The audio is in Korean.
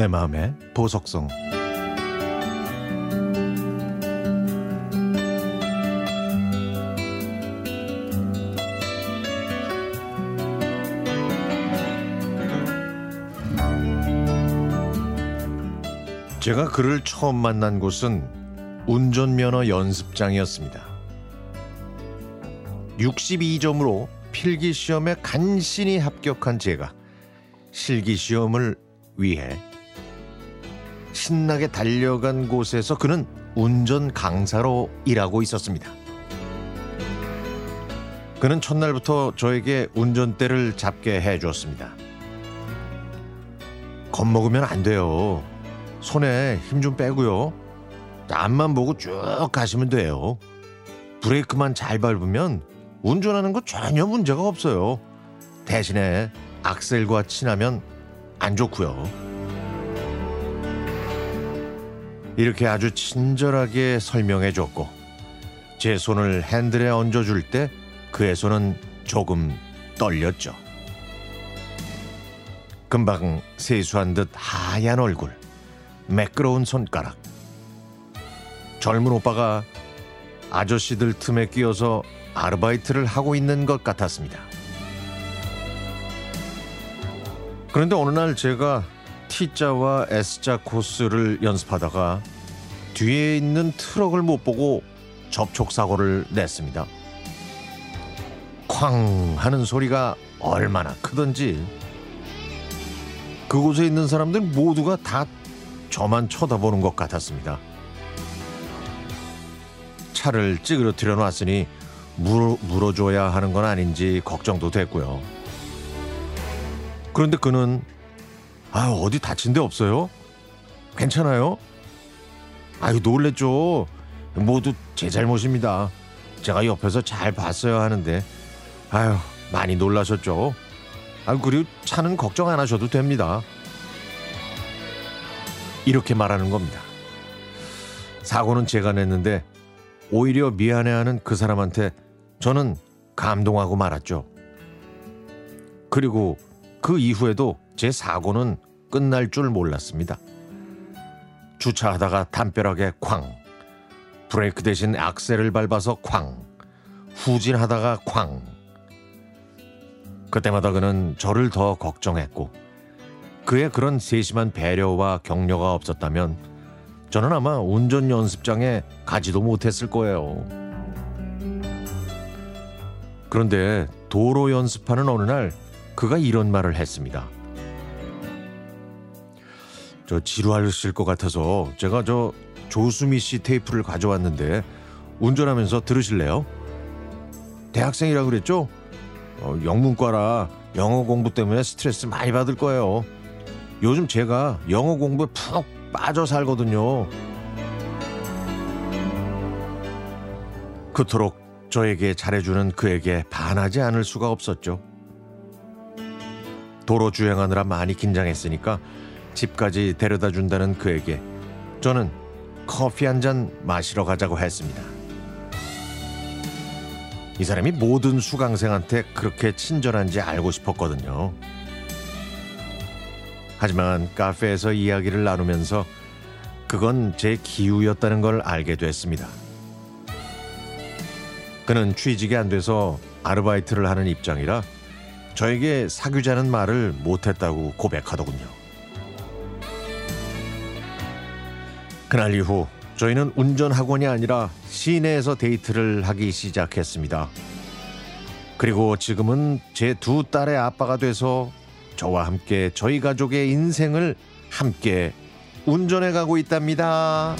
내 마음의 보석성 제가 그를 처음 만난 곳은 운전면허 연습장이었습니다. 62점으로 필기 시험에 간신히 합격한 제가 실기 시험을 위해 신나게 달려간 곳에서 그는 운전 강사로 일하고 있었습니다. 그는 첫날부터 저에게 운전대를 잡게 해 주었습니다. 겁먹으면 안 돼요. 손에 힘 좀 빼고요. 앞만 보고 쭉 가시면 돼요. 브레이크만 잘 밟으면 운전하는 거 전혀 문제가 없어요. 대신에 악셀과 친하면 안 좋고요. 이렇게 아주 친절하게 설명해 줬고 제 손을 핸들에 얹어 줄 때 그의 손은 조금 떨렸죠. 금방 세수한 듯 하얀 얼굴, 매끄러운 손가락. 젊은 오빠가 아저씨들 틈에 끼어서 아르바이트를 하고 있는 것 같았습니다. 그런데 어느 날 제가 T자와 S자 코스를 연습하다가 뒤에 있는 트럭을 못 보고 접촉 사고를 냈습니다. 쾅 하는 소리가 얼마나 크던지 그곳에 있는 사람들 모두가 다 저만 쳐다보는 것 같았습니다. 차를 찌그러뜨려 놨으니 물어, 물어줘야 하는 건 아닌지 걱정도 됐고요. 그런데 그는 아 어디 다친 데 없어요? 괜찮아요? 아유 놀랬죠. 모두 제 잘못입니다. 제가 옆에서 잘 봤어야 하는데 아유 많이 놀라셨죠. 아 그리고 차는 걱정 안 하셔도 됩니다. 이렇게 말하는 겁니다. 사고는 제가 냈는데 오히려 미안해하는 그 사람한테 저는 감동하고 말았죠. 그리고 그 이후에도 제 사고는 끝날 줄 몰랐습니다. 주차하다가 담벼락에 쾅, 브레이크 대신 악셀을 밟아서 쾅, 후진하다가 쾅. 그때마다 그는 저를 더 걱정했고 그의 그런 세심한 배려와 격려가 없었다면 저는 아마 운전 연습장에 가지도 못했을 거예요. 그런데 도로 연습하는 어느 날 그가 이런 말을 했습니다. 저 지루하실 것 같아서 제가 저 조수미 씨 테이프를 가져왔는데 운전하면서 들으실래요? 대학생이라 그랬죠? 어, 영문과라 영어 공부 때문에 스트레스 많이 받을 거예요. 요즘 제가 영어 공부에 푹 빠져 살거든요. 그토록 저에게 잘해주는 그에게 반하지 않을 수가 없었죠. 도로 주행하느라 많이 긴장했으니까 집까지 데려다 준다는 그에게 저는 커피 한 잔 마시러 가자고 했습니다. 이 사람이 모든 수강생한테 그렇게 친절한지 알고 싶었거든요. 하지만 카페에서 이야기를 나누면서 그건 제 기우였다는 걸 알게 됐습니다. 그는 취직이 안 돼서 아르바이트를 하는 입장이라 저에게 사귀자는 말을 못했다고 고백하더군요. 그날 이후 저희는 운전 학원이 아니라 시내에서 데이트를 하기 시작했습니다. 그리고 지금은 제 두 딸의 아빠가 돼서 저와 함께 저희 가족의 인생을 함께 운전해 가고 있답니다.